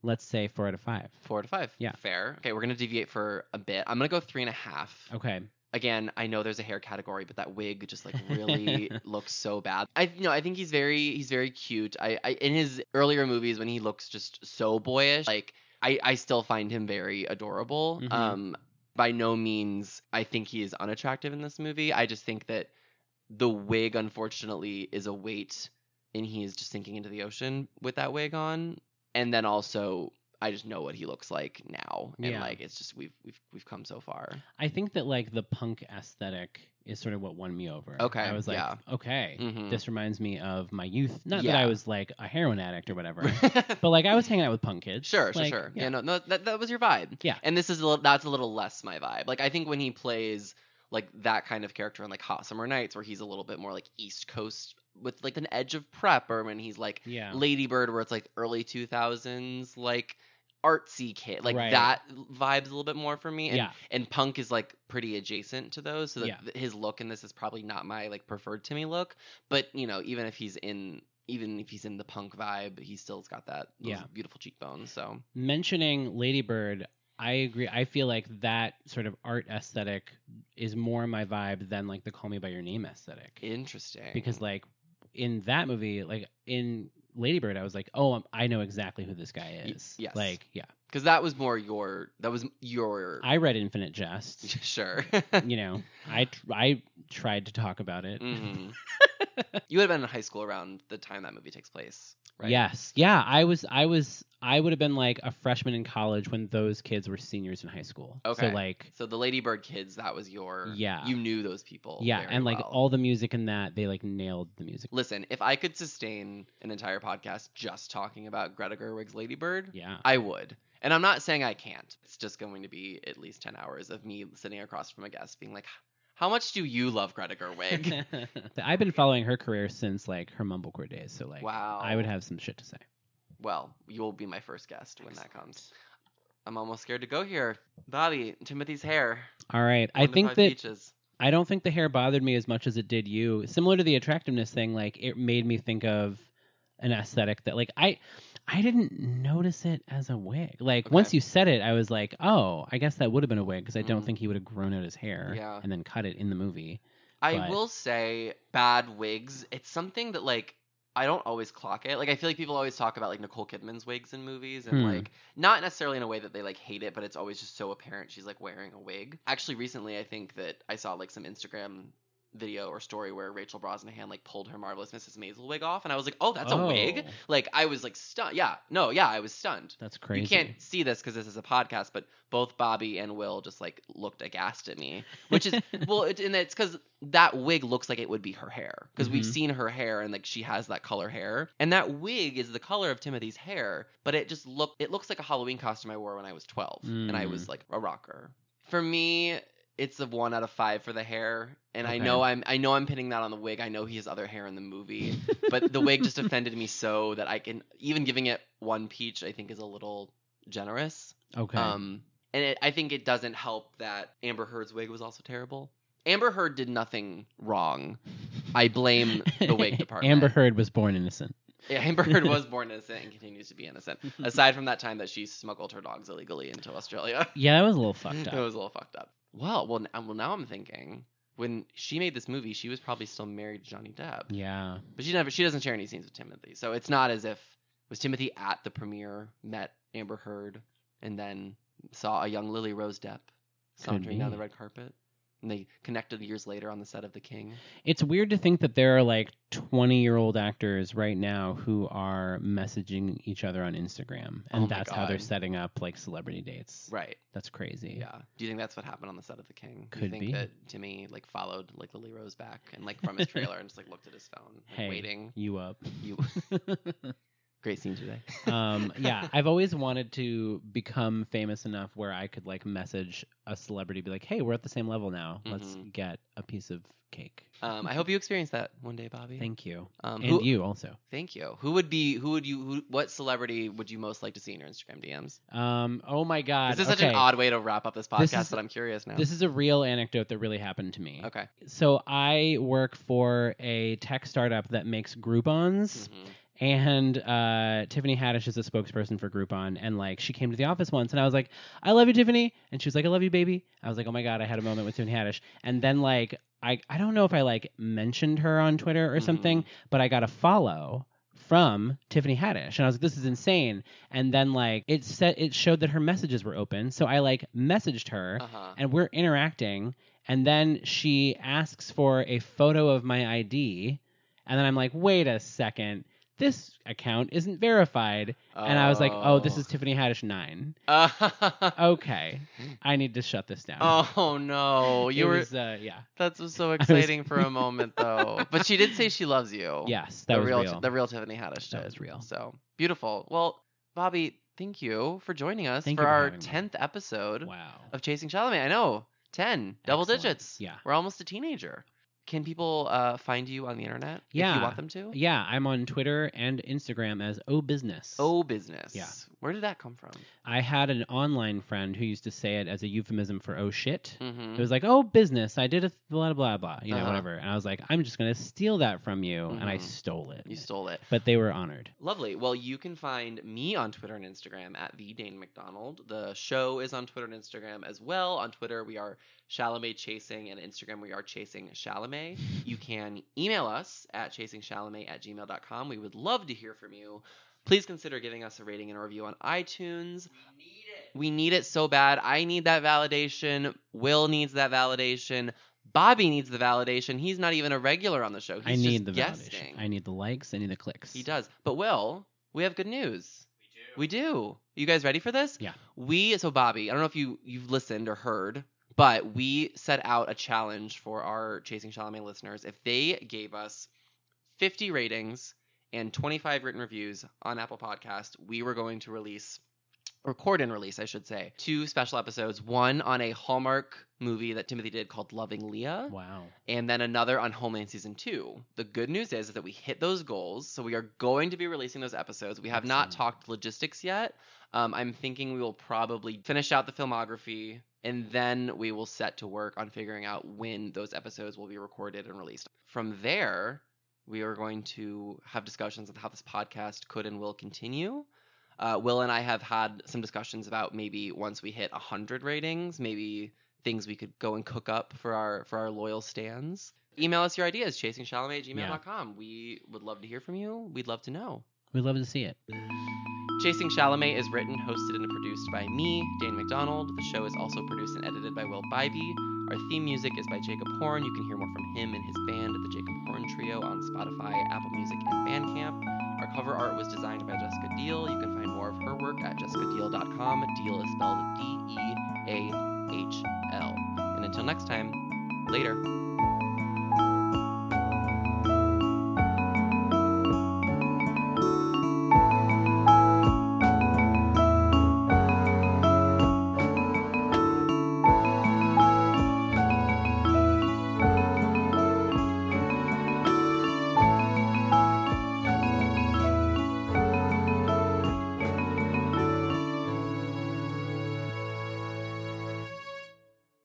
let's say four out of five. Four to five. Yeah. Fair. Okay, we're gonna deviate for a bit. I'm gonna go three and a half. Okay. Again, I know there's a hair category, but that wig just like really looks so bad. I you know I think he's very he's very cute. I, I in his earlier movies when he looks just so boyish, like I I still find him very adorable. Mhm. Um, by no means I think he is unattractive in this movie. I just think that the wig unfortunately is a weight and he is just sinking into the ocean with that wig on. And then also I just know what he looks like now. And Yeah. like it's just we've we've we've come so far. I think that like the punk aesthetic is sort of what won me over. Okay, I was like, yeah. okay, Mhm. this reminds me of my youth. Not that I was like a heroin addict or whatever, but like I was hanging out with punk kids. Sure, sure, Like, sure. Yeah, no, no, that, that was your vibe. Yeah. And this is a little, that's a little less my vibe. Like I think when he plays like that kind of character on like Hot Summer Nights, where he's a little bit more like East Coast with like an edge of prep, or when he's like Yeah. Lady Bird, where it's like early two thousands, like artsy kid, like Right. that vibes a little bit more for me. And, Yeah. and Punk is like pretty adjacent to those, so that Yeah. his look in this is probably not my like preferred Timmy look. But you know, even if he's in even if he's in the punk vibe, he still's got that Yeah. beautiful cheekbones. So mentioning Lady Bird, I agree. I feel like that sort of art aesthetic is more my vibe than like the Call Me by Your Name aesthetic. interesting. Because like in that movie, like in Lady Bird, I was like, oh, I know exactly who this guy is. yes. Like, yeah, because that was more your that was your I read Infinite Jest. sure. you know, I tr- I tried to talk about it. hmm you would have been in high school around the time that movie takes place, right? Yes, yeah, I was, I was, I would have been like a freshman in college when those kids were seniors in high school. Okay. so like, So the Lady Bird kids, that was your Yeah. You knew those people. yeah, and like well. all the music in that, they like nailed the music. Listen, if I could sustain an entire podcast just talking about Greta Gerwig's Lady Bird, Yeah, I would. And I'm not saying I can't. It's just going to be at least 10 hours of me sitting across from a guest being like, how much do you love Greta Gerwig? I've been following her career since like her mumblecore days, so like, wow. I would have some shit to say. Well, you'll be my first guest when that comes. I'm almost scared to go here. Bobby, Timothy's hair. All right, I think that peaches. I don't think the hair bothered me as much as it did you. Similar to the attractiveness thing, like it made me think of an aesthetic that like I I didn't notice it as a wig. Like Okay. once you said it, I was like, "Oh, I guess that would have been a wig because I don't Mhm. think he would have grown out his hair Yeah. and then cut it in the movie." I but- will say, bad wigs. It's something that like I don't always clock it. Like I feel like people always talk about like Nicole Kidman's wigs in movies, and Hmm. like not necessarily in a way that they like hate it, but it's always just so apparent she's like wearing a wig. Actually, recently I think that I saw like some Instagram video or story where Rachel Brosnahan like pulled her marvelous Mrs. Maisel wig off, and I was like, oh, that's a wig. Oh, Like I was like stunned. Yeah, no, yeah, I was stunned. That's crazy. You can't see this because this is a podcast, but both Bobby and Will just like looked aghast at me, which is well, it, and it's because that wig looks like it would be her hair because we've Mhm. seen her hair and like she has that color hair, and that wig is the color of Timothy's hair, but it just look it looks like a Halloween costume I wore when I was twelve, and I Mm. was like a rocker. For me. It's a one out of five for the hair, and I know I'm I know I'm pinning that on the wig. I know he has other hair in the movie, but the wig just offended me so that I can even giving it one peach I think is a little generous. okay. Um, and it, I think it doesn't help that Amber Heard's wig was also terrible. Amber Heard did nothing wrong. I blame the wig department. Amber Heard was born innocent. Yeah, Amber Heard was born innocent and continues to be innocent. Aside from that time that she smuggled her dogs illegally into Australia, Yeah, that was a little fucked up. it was a little fucked up. Well, well, n- uh, well, now I'm thinking when she made this movie, she was probably still married to Johnny Depp. Yeah. But she never she doesn't share any scenes with Timothy. So it's not as if was Timothy at the premiere, met Amber Heard, and then saw a young Lily Rose Depp sauntering down the red carpet. And they connected years later on the set of The King. It's weird to think that there are like 20 year old actors right now who are messaging each other on Instagram. And Oh that's how they're setting up like celebrity dates. Right. That's crazy. Yeah. Do you think that's what happened on the set of The King? Do Could you think be. that Timmy like followed like Lily Rose back and like from his trailer and just like looked at his phone, like, Hey. waiting? You up. You Great scene today. um, yeah, I've always wanted to become famous enough where I could like message a celebrity, be like, "Hey, we're at the same level now. Let's Mhm. get a piece of cake." Um, I hope you experience that one day, Bobby. Thank you, um, and who, you also. Thank you. Who would be? Who would you? Who, what celebrity would you most like to see in your Instagram DMs? Um, oh my God, this is such okay. an odd way to wrap up this podcast, This is- but I'm curious now. This is a real anecdote that really happened to me. okay. So I work for a tech startup that makes Groupons. Mhm. And uh, Tiffany Haddish is a spokesperson for Groupon, and like she came to the office once, and I was like, "I love you, Tiffany," and she was like, "I love you, baby." I was like, "Oh my god, I had a moment with Tiffany Haddish," and then like I I don't know if I like mentioned her on Twitter or something, but I got a follow from Tiffany Haddish, and I was like, "This is insane." And then like it said it showed that her messages were open, so I like messaged her, Uh-huh. and we're interacting. And then she asks for a photo of my ID and then I'm like wait a second this account isn't verified and I was like oh this is Tiffany Haddish 9 okay I need to shut this down oh no, you It were. was, uh, yeah That's was so exciting for a moment, though. But she did say she loves you. yes that the was real, real, the real Tiffany Haddish. That did. was real. So beautiful. Well, Bobby, thank you for joining us Thank for you for our having me. tenth episode wow of Chasing Chalamet. I know, ten, double Excellent. digits. Yeah. we're almost a teenager. Can people uh, find you on the internet if you Yeah. want them to? yeah I'm on Twitter and Instagram as O Business Oh, business. Yeah. Where did that come from? I had an online friend who used to say it as a euphemism for oh shit Mm-hmm. It was like, oh, business. I did a blah blah blah, you know, Uh-huh. whatever. And I was like, I'm just gonna steal that from you, and I Mhm. stole it. You stole it. but they were honored. Lovely. Well, you can find me on Twitter and Instagram at the Dane McDonald. The show is on Twitter and Instagram as well. On Twitter, we are Chalamet Chasing, and Instagram, we are Chasing Chalamet. You can email us at chasingchalamet at gmail.com. We would love to hear from you. Please consider giving us a rating and a review on iTunes. We need it. We need it so bad. I need that validation. Will needs that validation. Bobby needs the validation. He's not even a regular on the show. He's I need the guesting. validation. I need the likes. I need the clicks. He does. But Will, we have good news. We do. We do. You guys ready for this? Yeah. We so Bobby, I don't know if you you've listened or heard, but we set out a challenge for our Chasing Chalamet listeners. If they gave us 50 ratings and 25 written reviews on Apple Podcast, we were going to release record and release, I should say, two special episodes, one on a Hallmark movie that Timothy did called Loving Leah Wow. and then another on Homeland season two. The good news is, that we hit those goals, so we are going to be releasing those episodes. We have not talked logistics yet. Um, I'm thinking we will probably finish out the filmography, and then we will set to work on figuring out when those episodes will be recorded and released. From there, we are going to have discussions on how this podcast could and will continue. Uh, Will and I have had some discussions about maybe once we hit 100 ratings, maybe things we could go and cook up for our for our loyal stands. Email us your ideas, chasingchalamet at gmail.com. We would love to hear from you. We'd love to know. We'd love to see it. Chasing Chalamet is written, hosted, and produced by me, Dane McDonald. The show is also produced and edited by Will Bivey. Our theme music is by Jacob Horn. You can hear more from him and his band, the Jacob Horn Trio, on Spotify, Apple Music, and Bandcamp. Our cover art was designed by Jessica Deahl. You can find more of her work at jessicadeahl.com. Deahl is spelled D E A H L. And until next time, later.